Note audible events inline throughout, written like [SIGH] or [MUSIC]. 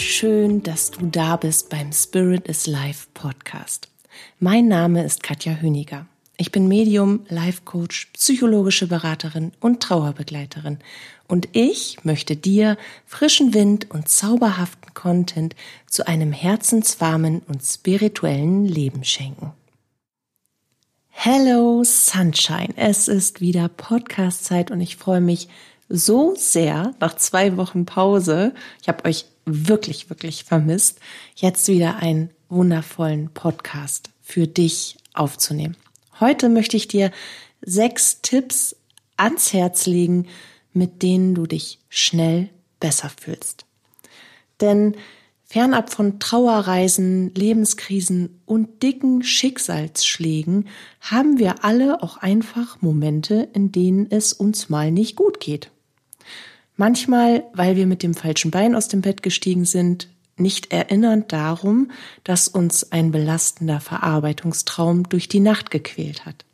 schön, dass du da bist beim Spirit is Life Podcast. Mein Name ist Katja Hüniger. Ich bin Medium, Life Coach, psychologische Beraterin und Trauerbegleiterin. Und ich möchte dir frischen Wind und zauberhaften Content zu einem herzenswarmen und spirituellen Leben schenken. Hello Sunshine. Es ist wieder Podcast-Zeit und ich freue mich so sehr nach zwei Wochen Pause. Ich habe euch wirklich, wirklich vermisst, jetzt wieder einen wundervollen Podcast für dich aufzunehmen. Heute möchte ich dir sechs Tipps ans Herz legen, mit denen du dich schnell besser fühlst. Denn fernab von Trauerreisen, Lebenskrisen und dicken Schicksalsschlägen haben wir alle auch einfach Momente, in denen es uns mal nicht gut geht. Manchmal, weil wir mit dem falschen Bein aus dem Bett gestiegen sind, nicht erinnernd darum, dass uns ein belastender Verarbeitungstraum durch die Nacht gequält hat.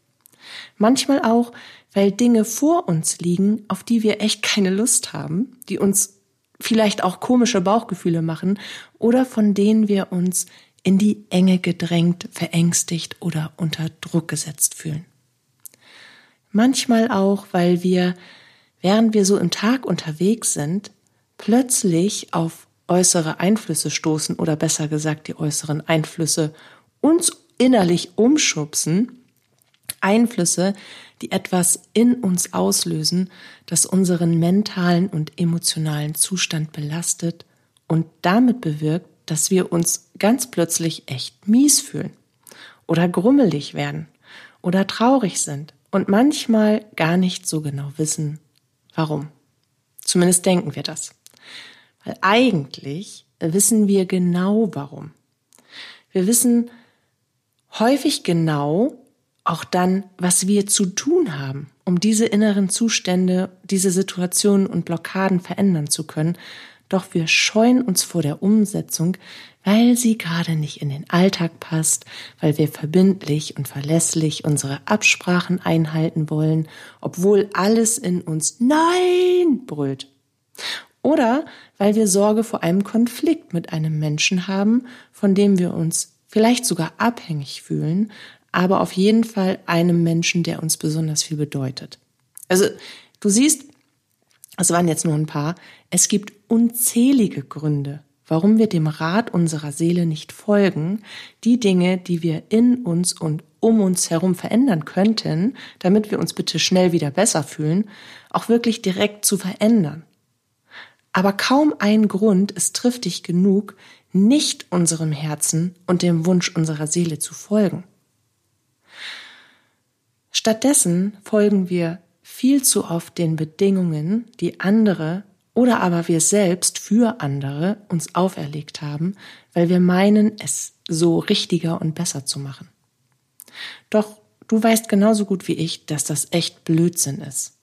Manchmal auch, weil Dinge vor uns liegen, auf die wir echt keine Lust haben, die uns vielleicht auch komische Bauchgefühle machen oder von denen wir uns in die Enge gedrängt, verängstigt oder unter Druck gesetzt fühlen. Manchmal auch, weil wir während wir so im Tag unterwegs sind, plötzlich auf äußere Einflüsse stoßen oder besser gesagt die äußeren Einflüsse uns innerlich umschubsen, Einflüsse, die etwas in uns auslösen, das unseren mentalen und emotionalen Zustand belastet und damit bewirkt, dass wir uns ganz plötzlich echt mies fühlen oder grummelig werden oder traurig sind und manchmal gar nicht so genau wissen, Warum? Zumindest denken wir das. Weil eigentlich wissen wir genau warum. Wir wissen häufig genau auch dann, was wir zu tun haben, um diese inneren Zustände, diese Situationen und Blockaden verändern zu können doch wir scheuen uns vor der Umsetzung, weil sie gerade nicht in den Alltag passt, weil wir verbindlich und verlässlich unsere Absprachen einhalten wollen, obwohl alles in uns Nein brüllt. Oder weil wir Sorge vor einem Konflikt mit einem Menschen haben, von dem wir uns vielleicht sogar abhängig fühlen, aber auf jeden Fall einem Menschen, der uns besonders viel bedeutet. Also, du siehst, es waren jetzt nur ein paar, es gibt unzählige Gründe, warum wir dem Rat unserer Seele nicht folgen, die Dinge, die wir in uns und um uns herum verändern könnten, damit wir uns bitte schnell wieder besser fühlen, auch wirklich direkt zu verändern. Aber kaum ein Grund ist triftig genug, nicht unserem Herzen und dem Wunsch unserer Seele zu folgen. Stattdessen folgen wir viel zu oft den Bedingungen, die andere oder aber wir selbst für andere uns auferlegt haben, weil wir meinen, es so richtiger und besser zu machen. Doch du weißt genauso gut wie ich, dass das echt Blödsinn ist.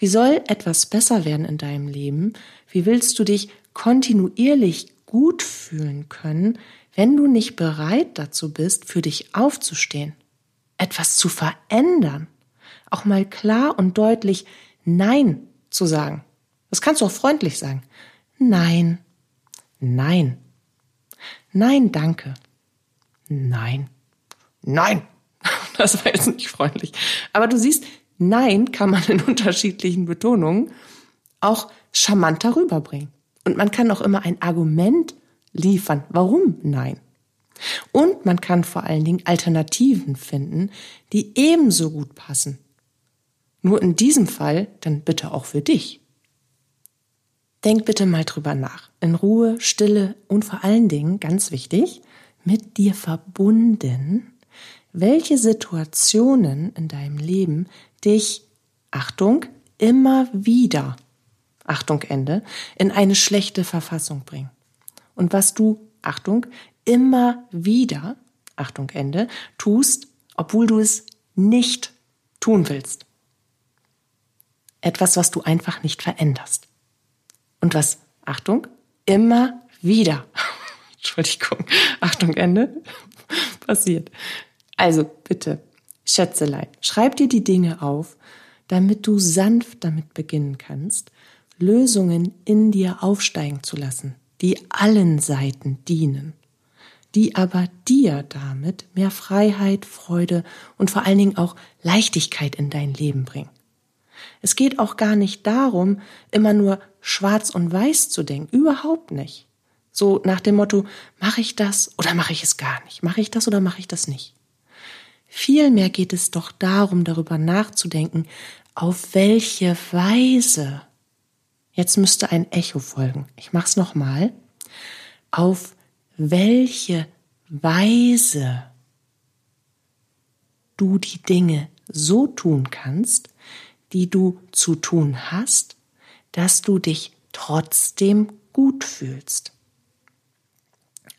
Wie soll etwas besser werden in deinem Leben? Wie willst du dich kontinuierlich gut fühlen können, wenn du nicht bereit dazu bist, für dich aufzustehen, etwas zu verändern? Auch mal klar und deutlich Nein zu sagen. Das kannst du auch freundlich sagen. Nein. Nein. Nein, danke. Nein. Nein. [LAUGHS] Das war jetzt nicht freundlich. Aber du siehst, Nein kann man in unterschiedlichen Betonungen auch charmanter rüberbringen. Und man kann auch immer ein Argument liefern. Warum Nein? Und man kann vor allen Dingen Alternativen finden, die ebenso gut passen. Nur in diesem Fall dann bitte auch für dich. Denk bitte mal drüber nach. In Ruhe, Stille und vor allen Dingen, ganz wichtig, mit dir verbunden, welche Situationen in deinem Leben dich, Achtung, immer wieder, Achtung Ende, in eine schlechte Verfassung bringen. Und was du, Achtung, immer wieder, Achtung Ende, tust, obwohl du es nicht tun willst. Etwas, was du einfach nicht veränderst. Und was, Achtung, immer wieder, [LAUGHS] Entschuldigung, Achtung, Ende, [LAUGHS] passiert. Also bitte, Schätzelein, schreib dir die Dinge auf, damit du sanft damit beginnen kannst, Lösungen in dir aufsteigen zu lassen, die allen Seiten dienen, die aber dir damit mehr Freiheit, Freude und vor allen Dingen auch Leichtigkeit in dein Leben bringen. Es geht auch gar nicht darum, immer nur schwarz und weiß zu denken, überhaupt nicht. So nach dem Motto, mache ich das oder mache ich es gar nicht? Mache ich das oder mache ich das nicht? Vielmehr geht es doch darum, darüber nachzudenken, auf welche Weise. Jetzt müsste ein Echo folgen. Ich mache es nochmal. Auf welche Weise du die Dinge so tun kannst, die du zu tun hast, dass du dich trotzdem gut fühlst.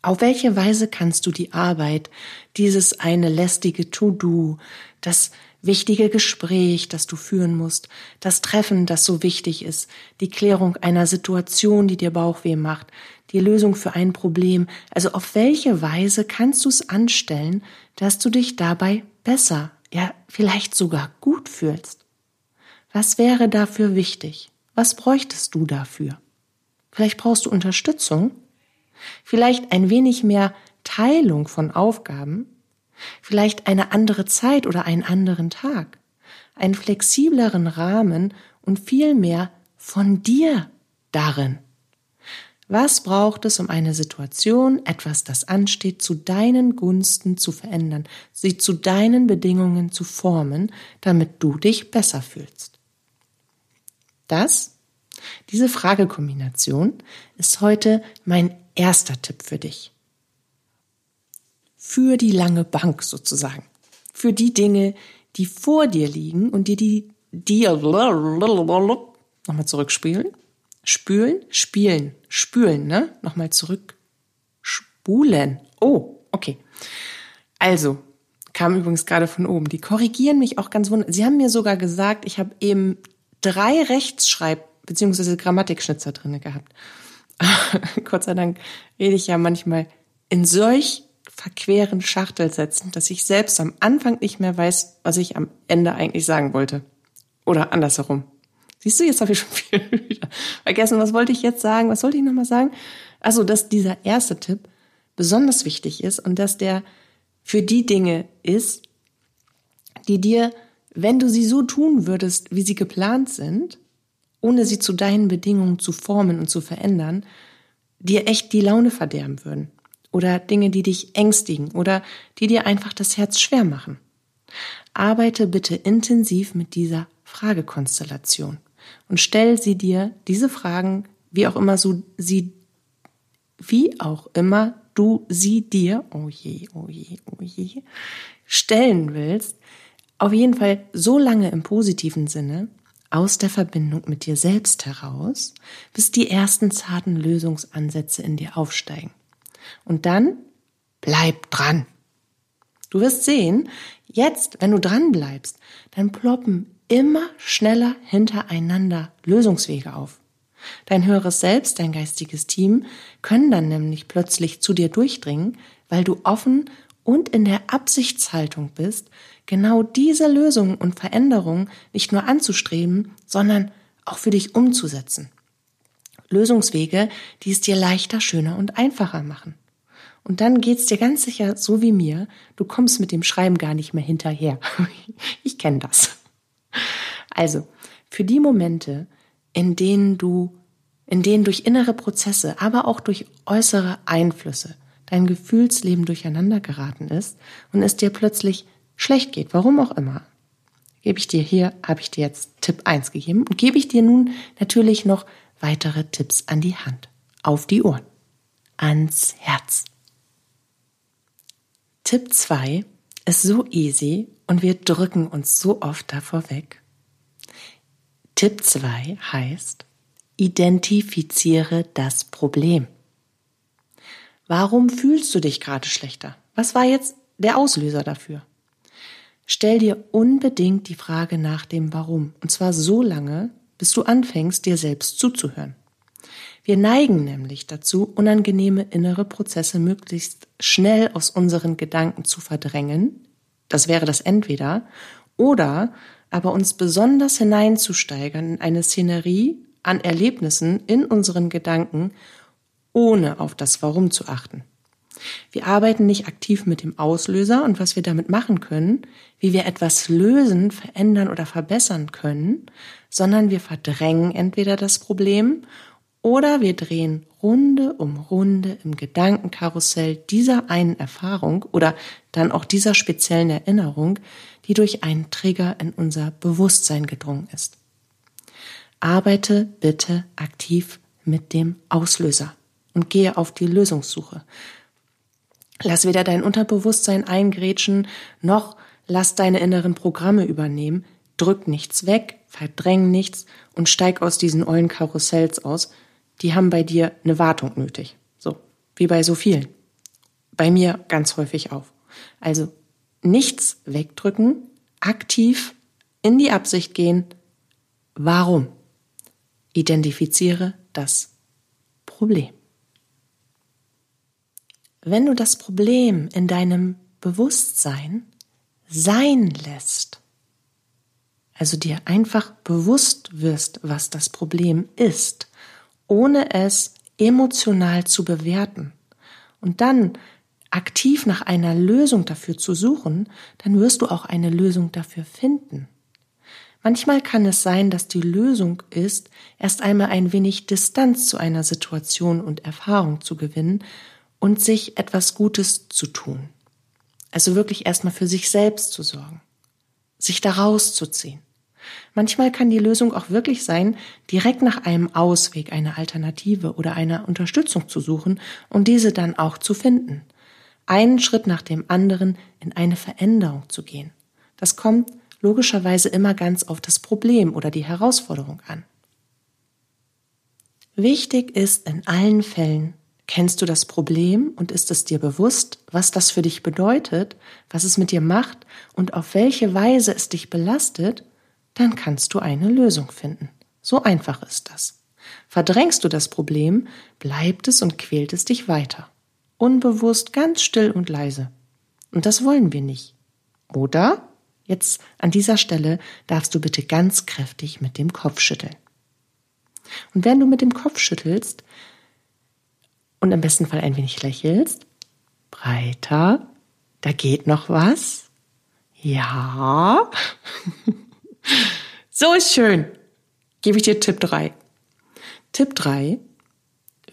Auf welche Weise kannst du die Arbeit, dieses eine lästige To-Do, das wichtige Gespräch, das du führen musst, das Treffen, das so wichtig ist, die Klärung einer Situation, die dir Bauchweh macht, die Lösung für ein Problem, also auf welche Weise kannst du es anstellen, dass du dich dabei besser, ja vielleicht sogar gut fühlst? Was wäre dafür wichtig? Was bräuchtest du dafür? Vielleicht brauchst du Unterstützung, vielleicht ein wenig mehr Teilung von Aufgaben, vielleicht eine andere Zeit oder einen anderen Tag, einen flexibleren Rahmen und viel mehr von dir darin. Was braucht es, um eine Situation, etwas, das ansteht, zu deinen Gunsten zu verändern, sie zu deinen Bedingungen zu formen, damit du dich besser fühlst? Das, diese Fragekombination, ist heute mein erster Tipp für dich. Für die lange Bank sozusagen. Für die Dinge, die vor dir liegen und dir die, dir, nochmal zurückspielen Spülen, spielen, spülen, ne? Nochmal zurück. Spulen. Oh, okay. Also, kam übrigens gerade von oben. Die korrigieren mich auch ganz wunderbar. Sie haben mir sogar gesagt, ich habe eben drei Rechtschreib- bzw. Grammatikschnitzer drinne gehabt. [LAUGHS] Gott sei Dank rede ich ja manchmal in solch verqueren Schachtelsätzen, dass ich selbst am Anfang nicht mehr weiß, was ich am Ende eigentlich sagen wollte. Oder andersherum. Siehst du, jetzt habe ich schon [LAUGHS] viel wieder vergessen. Was wollte ich jetzt sagen? Was wollte ich nochmal sagen? Also, dass dieser erste Tipp besonders wichtig ist und dass der für die Dinge ist, die dir, wenn du sie so tun würdest, wie sie geplant sind, ohne sie zu deinen Bedingungen zu formen und zu verändern, dir echt die Laune verderben würden. Oder Dinge, die dich ängstigen oder die dir einfach das Herz schwer machen. Arbeite bitte intensiv mit dieser Fragekonstellation und stell sie dir diese Fragen, wie auch immer so sie, wie auch immer du sie dir, oh je, oh je, oh je, stellen willst, auf jeden Fall so lange im positiven Sinne, aus der Verbindung mit dir selbst heraus, bis die ersten zarten Lösungsansätze in dir aufsteigen. Und dann bleib dran. Du wirst sehen, jetzt, wenn du dran bleibst, dann ploppen immer schneller hintereinander Lösungswege auf. Dein höheres Selbst, dein geistiges Team können dann nämlich plötzlich zu dir durchdringen, weil du offen und in der Absichtshaltung bist, genau diese Lösungen und Veränderungen nicht nur anzustreben, sondern auch für dich umzusetzen. Lösungswege, die es dir leichter, schöner und einfacher machen. Und dann geht's dir ganz sicher so wie mir, du kommst mit dem Schreiben gar nicht mehr hinterher. [LAUGHS] Ich kenne das. Also, für die Momente, in denen du, in denen durch innere Prozesse, aber auch durch äußere Einflüsse dein Gefühlsleben durcheinander geraten ist und es dir plötzlich schlecht geht, warum auch immer, gebe ich dir hier, habe ich dir jetzt Tipp 1 gegeben und gebe ich dir nun natürlich noch weitere Tipps an die Hand, auf die Ohren, ans Herz. Tipp 2 ist so easy und wir drücken uns so oft davor weg. Tipp 2 heißt, identifiziere das Problem. Warum fühlst du dich gerade schlechter? Was war jetzt der Auslöser dafür? Stell dir unbedingt die Frage nach dem Warum. Und zwar so lange, bis du anfängst, dir selbst zuzuhören. Wir neigen nämlich dazu, unangenehme innere Prozesse möglichst schnell aus unseren Gedanken zu verdrängen. Das wäre das entweder. Oder aber uns besonders hineinzusteigern in eine Szenerie an Erlebnissen in unseren Gedanken ohne auf das Warum zu achten. Wir arbeiten nicht aktiv mit dem Auslöser und was wir damit machen können, wie wir etwas lösen, verändern oder verbessern können, sondern wir verdrängen entweder das Problem oder wir drehen Runde um Runde im Gedankenkarussell dieser einen Erfahrung oder dann auch dieser speziellen Erinnerung, die durch einen Trigger in unser Bewusstsein gedrungen ist. Arbeite bitte aktiv mit dem Auslöser und gehe auf die Lösungssuche. Lass weder dein Unterbewusstsein eingrätschen, noch lass deine inneren Programme übernehmen. Drück nichts weg, verdräng nichts und steig aus diesen ollen Karussells aus. Die haben bei dir eine Wartung nötig. So, wie bei so vielen. Bei mir ganz häufig auch. Also nichts wegdrücken, aktiv in die Absicht gehen. Warum? Identifiziere das Problem. Wenn du das Problem in deinem Bewusstsein sein lässt, also dir einfach bewusst wirst, was das Problem ist, ohne es emotional zu bewerten und dann aktiv nach einer Lösung dafür zu suchen, dann wirst du auch eine Lösung dafür finden. Manchmal kann es sein, dass die Lösung ist, erst einmal ein wenig Distanz zu einer Situation und Erfahrung zu gewinnen und sich etwas Gutes zu tun. Also wirklich erstmal für sich selbst zu sorgen, sich da rauszuziehen. Manchmal kann die Lösung auch wirklich sein, direkt nach einem Ausweg, einer Alternative oder einer Unterstützung zu suchen und diese dann auch zu finden. Einen Schritt nach dem anderen in eine Veränderung zu gehen. Das kommt logischerweise immer ganz auf das Problem oder die Herausforderung an. Wichtig ist in allen Fällen, Kennst du das Problem und ist es dir bewusst, was das für dich bedeutet, was es mit dir macht und auf welche Weise es dich belastet, dann kannst du eine Lösung finden. So einfach ist das. Verdrängst du das Problem, bleibt es und quält es dich weiter. Unbewusst, ganz still und leise. Und das wollen wir nicht. Oder? Jetzt an dieser Stelle darfst du bitte ganz kräftig mit dem Kopf schütteln. Und wenn du mit dem Kopf schüttelst, und im besten Fall ein wenig lächelst. Breiter. Da geht noch was. Ja. [LAUGHS] so ist schön. Gebe ich dir Tipp 3. Tipp 3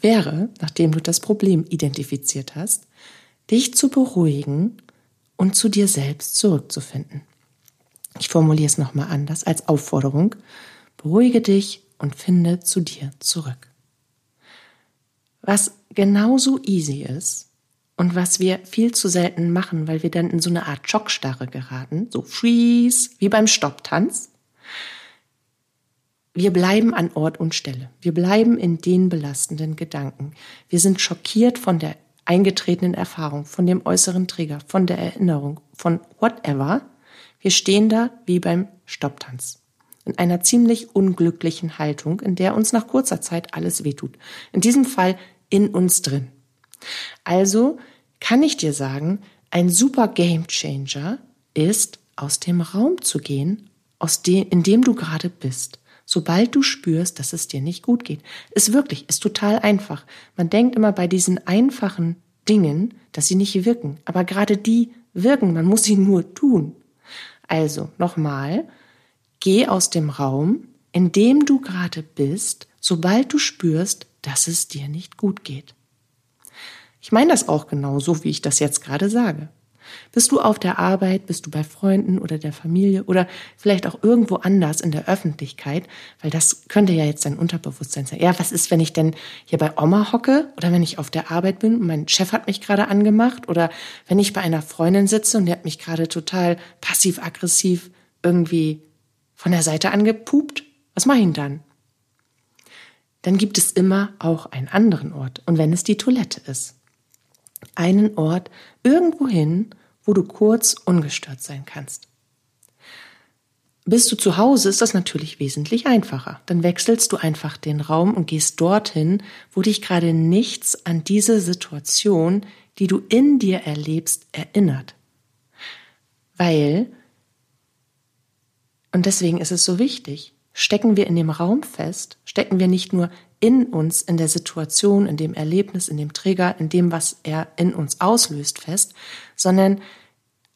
wäre, nachdem du das Problem identifiziert hast, dich zu beruhigen und zu dir selbst zurückzufinden. Ich formuliere es nochmal anders als Aufforderung. Beruhige dich und finde zu dir zurück. Was genauso easy ist und was wir viel zu selten machen, weil wir dann in so eine Art Schockstarre geraten, so freeze, wie beim Stopptanz. Wir bleiben an Ort und Stelle. Wir bleiben in den belastenden Gedanken. Wir sind schockiert von der eingetretenen Erfahrung, von dem äußeren Trigger, von der Erinnerung, von whatever. Wir stehen da wie beim Stopptanz. In einer ziemlich unglücklichen Haltung, in der uns nach kurzer Zeit alles wehtut. In diesem Fall in uns drin. Also kann ich dir sagen, ein super Game Changer ist, aus dem Raum zu gehen, aus dem, in dem du gerade bist. Sobald du spürst, dass es dir nicht gut geht. Ist wirklich, ist total einfach. Man denkt immer bei diesen einfachen Dingen, dass sie nicht wirken. Aber gerade die wirken. Man muss sie nur tun. Also, nochmal. Geh aus dem Raum, in dem du gerade bist, sobald du spürst, dass es dir nicht gut geht. Ich meine das auch genau so, wie ich das jetzt gerade sage. Bist du auf der Arbeit, bist du bei Freunden oder der Familie oder vielleicht auch irgendwo anders in der Öffentlichkeit, weil das könnte ja jetzt dein Unterbewusstsein sein. Ja, was ist, wenn ich denn hier bei Oma hocke oder wenn ich auf der Arbeit bin und mein Chef hat mich gerade angemacht oder wenn ich bei einer Freundin sitze und die hat mich gerade total passiv-aggressiv irgendwie von der Seite angepupt? Was mache ich denn dann? Dann gibt es immer auch einen anderen Ort. Und wenn es die Toilette ist. Einen Ort irgendwohin, wo du kurz ungestört sein kannst. Bist du zu Hause, ist das natürlich wesentlich einfacher. Dann wechselst du einfach den Raum und gehst dorthin, wo dich gerade nichts an diese Situation, die du in dir erlebst, erinnert. Weil, und deswegen ist es so wichtig, stecken wir in dem Raum fest, stecken wir nicht nur in uns, in der Situation, in dem Erlebnis, in dem Trigger, in dem, was er in uns auslöst, fest, sondern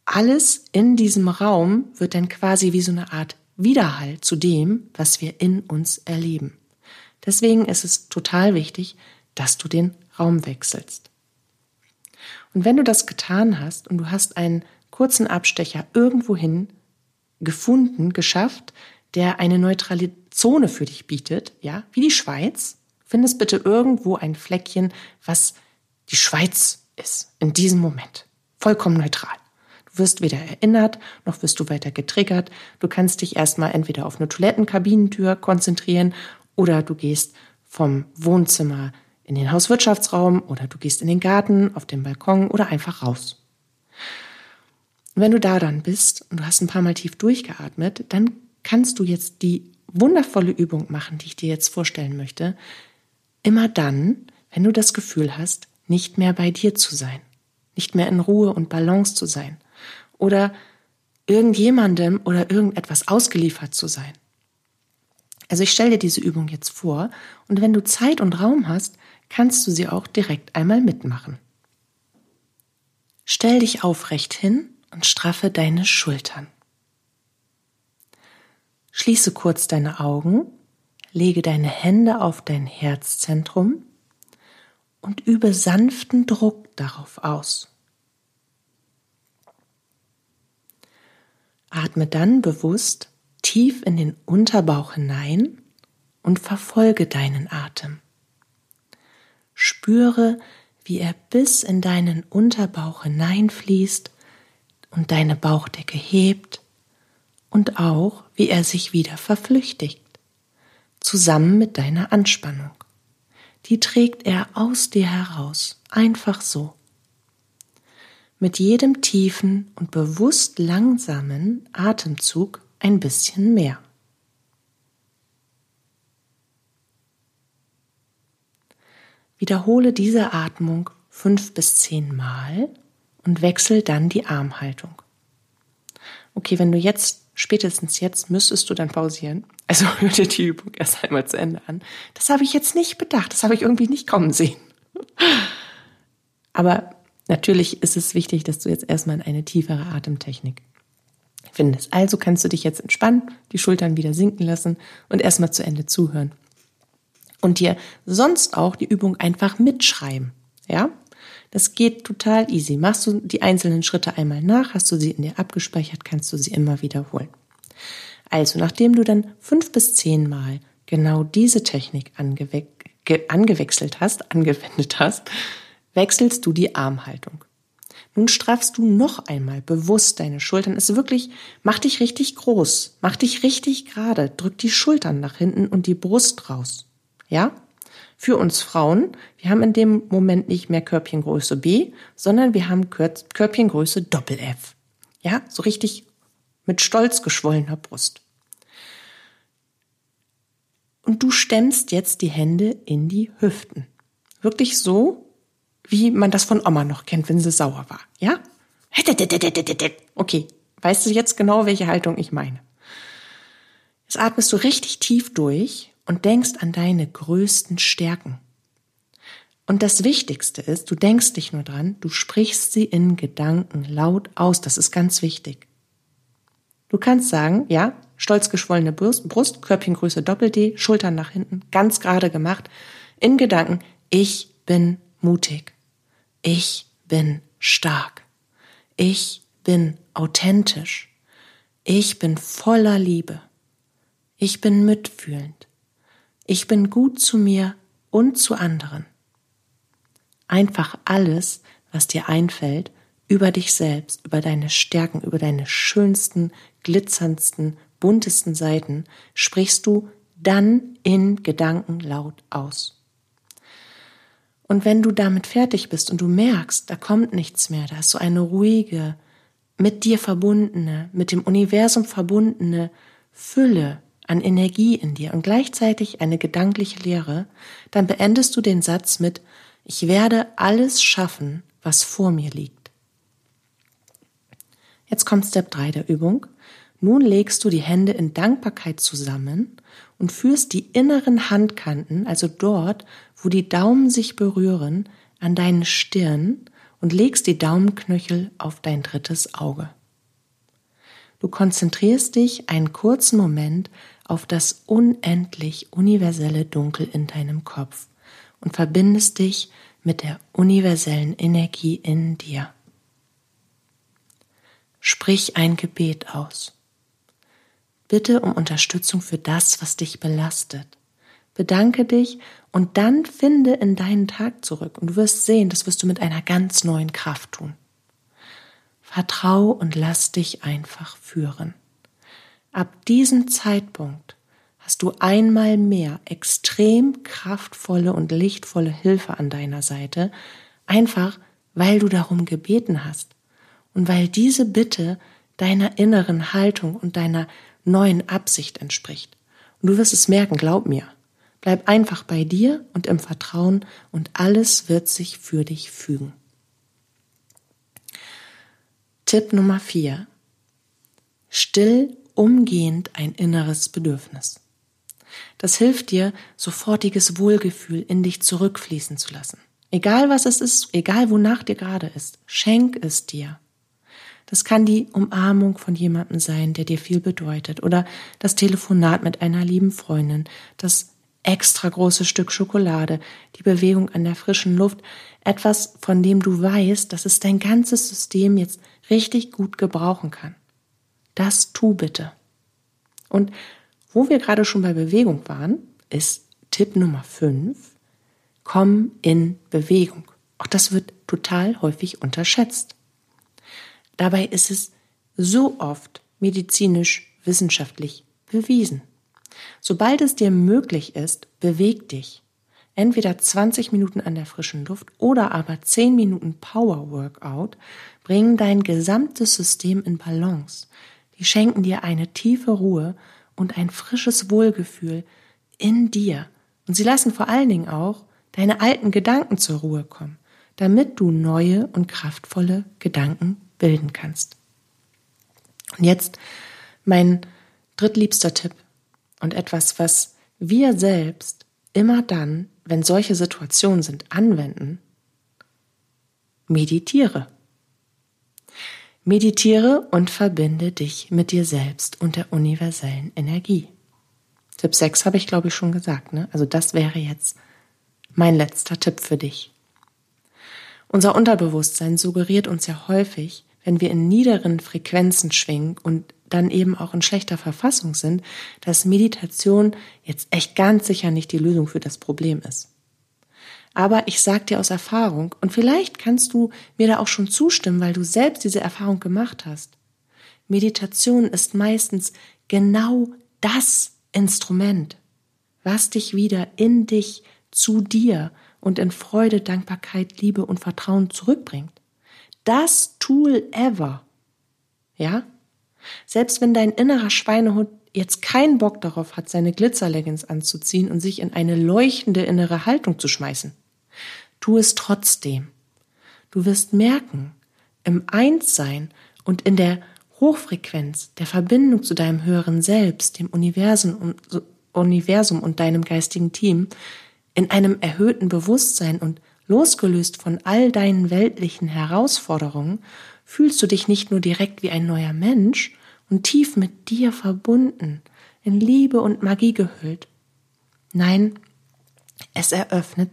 alles in diesem Raum wird dann quasi wie so eine Art Widerhall zu dem, was wir in uns erleben. Deswegen ist es total wichtig, dass du den Raum wechselst. Und wenn du das getan hast und du hast einen kurzen Abstecher irgendwohin gefunden, geschafft, der eine neutrale Zone für dich bietet, ja, wie die Schweiz, findest bitte irgendwo ein Fleckchen, was die Schweiz ist, in diesem Moment. Vollkommen neutral. Du wirst weder erinnert, noch wirst du weiter getriggert. Du kannst dich erstmal entweder auf eine Toilettenkabinentür konzentrieren oder du gehst vom Wohnzimmer in den Hauswirtschaftsraum oder du gehst in den Garten, auf den Balkon oder einfach raus. Wenn du da dann bist und du hast ein paar Mal tief durchgeatmet, dann kannst du jetzt die wundervolle Übung machen, die ich dir jetzt vorstellen möchte. Immer dann, wenn du das Gefühl hast, nicht mehr bei dir zu sein, nicht mehr in Ruhe und Balance zu sein oder irgendjemandem oder irgendetwas ausgeliefert zu sein. Also ich stelle dir diese Übung jetzt vor und wenn du Zeit und Raum hast, kannst du sie auch direkt einmal mitmachen. Stell dich aufrecht hin und straffe deine Schultern. Schließe kurz deine Augen, lege deine Hände auf dein Herzzentrum und übe sanften Druck darauf aus. Atme dann bewusst tief in den Unterbauch hinein und verfolge deinen Atem. Spüre, wie er bis in deinen Unterbauch hineinfließt und deine Bauchdecke hebt und auch, wie er sich wieder verflüchtigt, zusammen mit deiner Anspannung. Die trägt er aus dir heraus, einfach so. Mit jedem tiefen und bewusst langsamen Atemzug ein bisschen mehr. Wiederhole diese Atmung fünf bis zehn Mal und wechsel dann die Armhaltung. Okay, wenn du jetzt, spätestens jetzt, müsstest du dann pausieren. Also [LAUGHS] hör dir die Übung erst einmal zu Ende an. Das habe ich jetzt nicht bedacht, das habe ich irgendwie nicht kommen sehen. Aber natürlich ist es wichtig, dass du jetzt erstmal in eine tiefere Atemtechnik findest. Also kannst du dich jetzt entspannen, die Schultern wieder sinken lassen und erstmal zu Ende zuhören und dir sonst auch die Übung einfach mitschreiben. Ja? Das geht total easy. Machst du die einzelnen Schritte einmal nach, hast du sie in dir abgespeichert, kannst du sie immer wiederholen. Also, nachdem du dann fünf bis zehn Mal genau diese Technik angewe angewechselt hast, [LAUGHS] angewendet hast, wechselst du die Armhaltung. Nun straffst du noch einmal bewusst deine Schultern. Es ist wirklich, mach dich richtig groß, mach dich richtig gerade, drück die Schultern nach hinten und die Brust raus. Ja? Für uns Frauen, wir haben in dem Moment nicht mehr Körbchengröße B, sondern wir haben Körbchengröße Doppel F. Ja? So richtig mit stolz geschwollener Brust. Und du stemmst jetzt die Hände in die Hüften. Wirklich so, wie man das von Oma noch kennt, wenn sie sauer war. Ja? Okay, weißt du jetzt genau, welche Haltung ich meine? Jetzt atmest du richtig tief durch und denkst an deine größten Stärken. Und das Wichtigste ist, du denkst dich nur dran, du sprichst sie in Gedanken laut aus. Das ist ganz wichtig. Du kannst sagen, ja, stolz geschwollene Brust, Brust Körbchengröße Doppel-D, Schultern nach hinten, ganz gerade gemacht. In Gedanken, ich bin mutig. Ich bin stark. Ich bin authentisch. Ich bin voller Liebe. Ich bin mitfühlend. Ich bin gut zu mir und zu anderen. Einfach alles, was dir einfällt, über dich selbst, über deine Stärken, über deine schönsten, glitzerndsten, buntesten Seiten, sprichst du dann in Gedanken laut aus. Und wenn du damit fertig bist und du merkst, da kommt nichts mehr, da ist so eine ruhige, mit dir verbundene, mit dem Universum verbundene Fülle, an Energie in dir und gleichzeitig eine gedankliche Lehre, dann beendest du den Satz mit Ich werde alles schaffen, was vor mir liegt. Jetzt kommt Step 3 der Übung. nun legst du die Hände in Dankbarkeit zusammen und führst die inneren Handkanten, also dort, wo die Daumen sich berühren, an deinen Stirn und legst die Daumenknöchel auf dein drittes Auge. Du konzentrierst dich einen kurzen Moment auf das unendlich universelle Dunkel in deinem Kopf und verbindest dich mit der universellen Energie in dir. Sprich ein Gebet aus. Bitte um Unterstützung für das, was dich belastet. Bedanke dich und dann finde in deinen Tag zurück und du wirst sehen, das wirst du mit einer ganz neuen Kraft tun. Vertrau und lass dich einfach führen. Ab diesem Zeitpunkt hast du einmal mehr extrem kraftvolle und lichtvolle Hilfe an deiner Seite, einfach weil du darum gebeten hast und weil diese Bitte deiner inneren Haltung und deiner neuen Absicht entspricht. Und du wirst es merken, glaub mir. Bleib einfach bei dir und im Vertrauen und alles wird sich für dich fügen. Tipp Nummer vier: Still umgehend ein inneres Bedürfnis. Das hilft dir, sofortiges Wohlgefühl in dich zurückfließen zu lassen. Egal was es ist, egal wonach dir gerade ist, schenk es dir. Das kann die Umarmung von jemandem sein, der dir viel bedeutet, oder das Telefonat mit einer lieben Freundin, das extra große Stück Schokolade, die Bewegung an der frischen Luft, etwas, von dem du weißt, dass es dein ganzes System jetzt richtig gut gebrauchen kann. Das tu bitte. Und wo wir gerade schon bei Bewegung waren, ist Tipp Nummer 5, komm in Bewegung. Auch das wird total häufig unterschätzt. Dabei ist es so oft medizinisch wissenschaftlich bewiesen. Sobald es dir möglich ist, beweg dich. Entweder 20 Minuten an der frischen Luft oder aber 10 Minuten Power Workout bringen dein gesamtes System in Balance. Die schenken dir eine tiefe Ruhe und ein frisches Wohlgefühl in dir. Und sie lassen vor allen Dingen auch deine alten Gedanken zur Ruhe kommen, damit du neue und kraftvolle Gedanken bilden kannst. Und jetzt mein drittliebster Tipp und etwas, was wir selbst immer dann, wenn solche Situationen sind, anwenden. Meditiere. Meditiere und verbinde dich mit dir selbst und der universellen Energie. Tipp 6 habe ich, glaube ich, schon gesagt. Ne? Also das wäre jetzt mein letzter Tipp für dich. Unser Unterbewusstsein suggeriert uns ja häufig, wenn wir in niederen Frequenzen schwingen und dann eben auch in schlechter Verfassung sind, dass Meditation jetzt echt ganz sicher nicht die Lösung für das Problem ist. Aber ich sag dir aus Erfahrung, und vielleicht kannst du mir da auch schon zustimmen, weil du selbst diese Erfahrung gemacht hast. Meditation ist meistens genau das Instrument, was dich wieder in dich, zu dir und in Freude, Dankbarkeit, Liebe und Vertrauen zurückbringt das Tool ever. Ja? Selbst wenn dein innerer Schweinehund jetzt keinen Bock darauf hat, seine Glitzerleggings anzuziehen und sich in eine leuchtende innere Haltung zu schmeißen, tu es trotzdem. Du wirst merken, im Einssein und in der Hochfrequenz der Verbindung zu deinem höheren Selbst, dem Universum und, Universum und deinem geistigen Team, in einem erhöhten Bewusstsein und Losgelöst von all deinen weltlichen Herausforderungen fühlst du dich nicht nur direkt wie ein neuer Mensch und tief mit dir verbunden, in Liebe und Magie gehüllt. Nein, es eröffnet,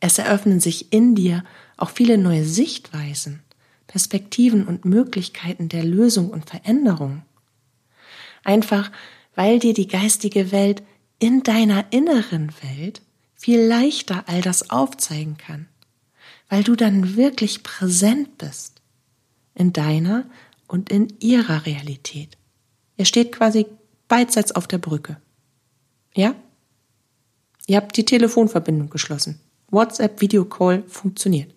es eröffnen sich in dir auch viele neue Sichtweisen, Perspektiven und Möglichkeiten der Lösung und Veränderung. Einfach, weil dir die geistige Welt in deiner inneren Welt viel leichter all das aufzeigen kann weil du dann wirklich präsent bist in deiner und in ihrer Realität. Ihr steht quasi beidseits auf der Brücke. Ja? Ihr habt die Telefonverbindung geschlossen. WhatsApp Video Call funktioniert,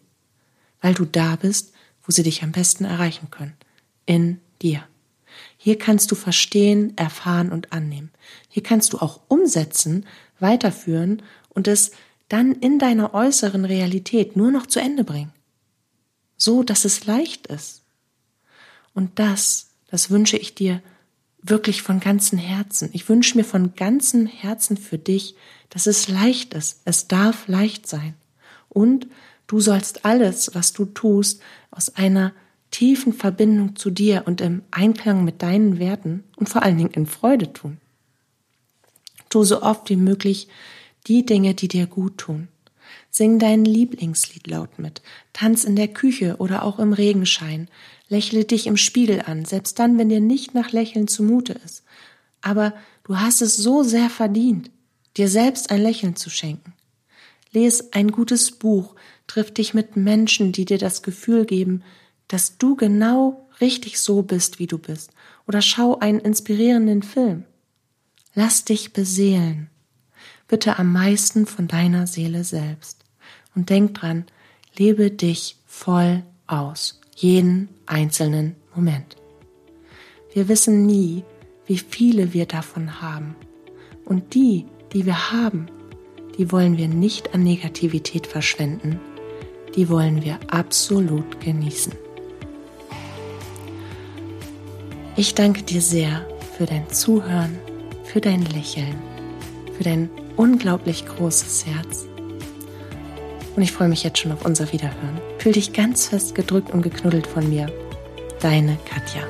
weil du da bist, wo sie dich am besten erreichen können. In dir. Hier kannst du verstehen, erfahren und annehmen. Hier kannst du auch umsetzen, weiterführen und es dann in deiner äußeren Realität nur noch zu Ende bringen. So, dass es leicht ist. Und das, das wünsche ich dir wirklich von ganzem Herzen. Ich wünsche mir von ganzem Herzen für dich, dass es leicht ist. Es darf leicht sein. Und du sollst alles, was du tust, aus einer tiefen Verbindung zu dir und im Einklang mit deinen Werten und vor allen Dingen in Freude tun. Tu so oft wie möglich die Dinge, die dir gut tun. Sing dein Lieblingslied laut mit, tanz in der Küche oder auch im Regenschein, lächle dich im Spiegel an, selbst dann, wenn dir nicht nach Lächeln zumute ist. Aber du hast es so sehr verdient, dir selbst ein Lächeln zu schenken. Les ein gutes Buch, triff dich mit Menschen, die dir das Gefühl geben, dass du genau richtig so bist, wie du bist, oder schau einen inspirierenden Film. Lass dich beseelen. Bitte am meisten von deiner Seele selbst. Und denk dran, lebe dich voll aus, jeden einzelnen Moment. Wir wissen nie, wie viele wir davon haben. Und die, die wir haben, die wollen wir nicht an Negativität verschwenden, die wollen wir absolut genießen. Ich danke dir sehr für dein Zuhören, für dein Lächeln, für dein unglaublich großes Herz. Und ich freue mich jetzt schon auf unser Wiederhören. Fühl dich ganz fest gedrückt und geknuddelt von mir. Deine Katja.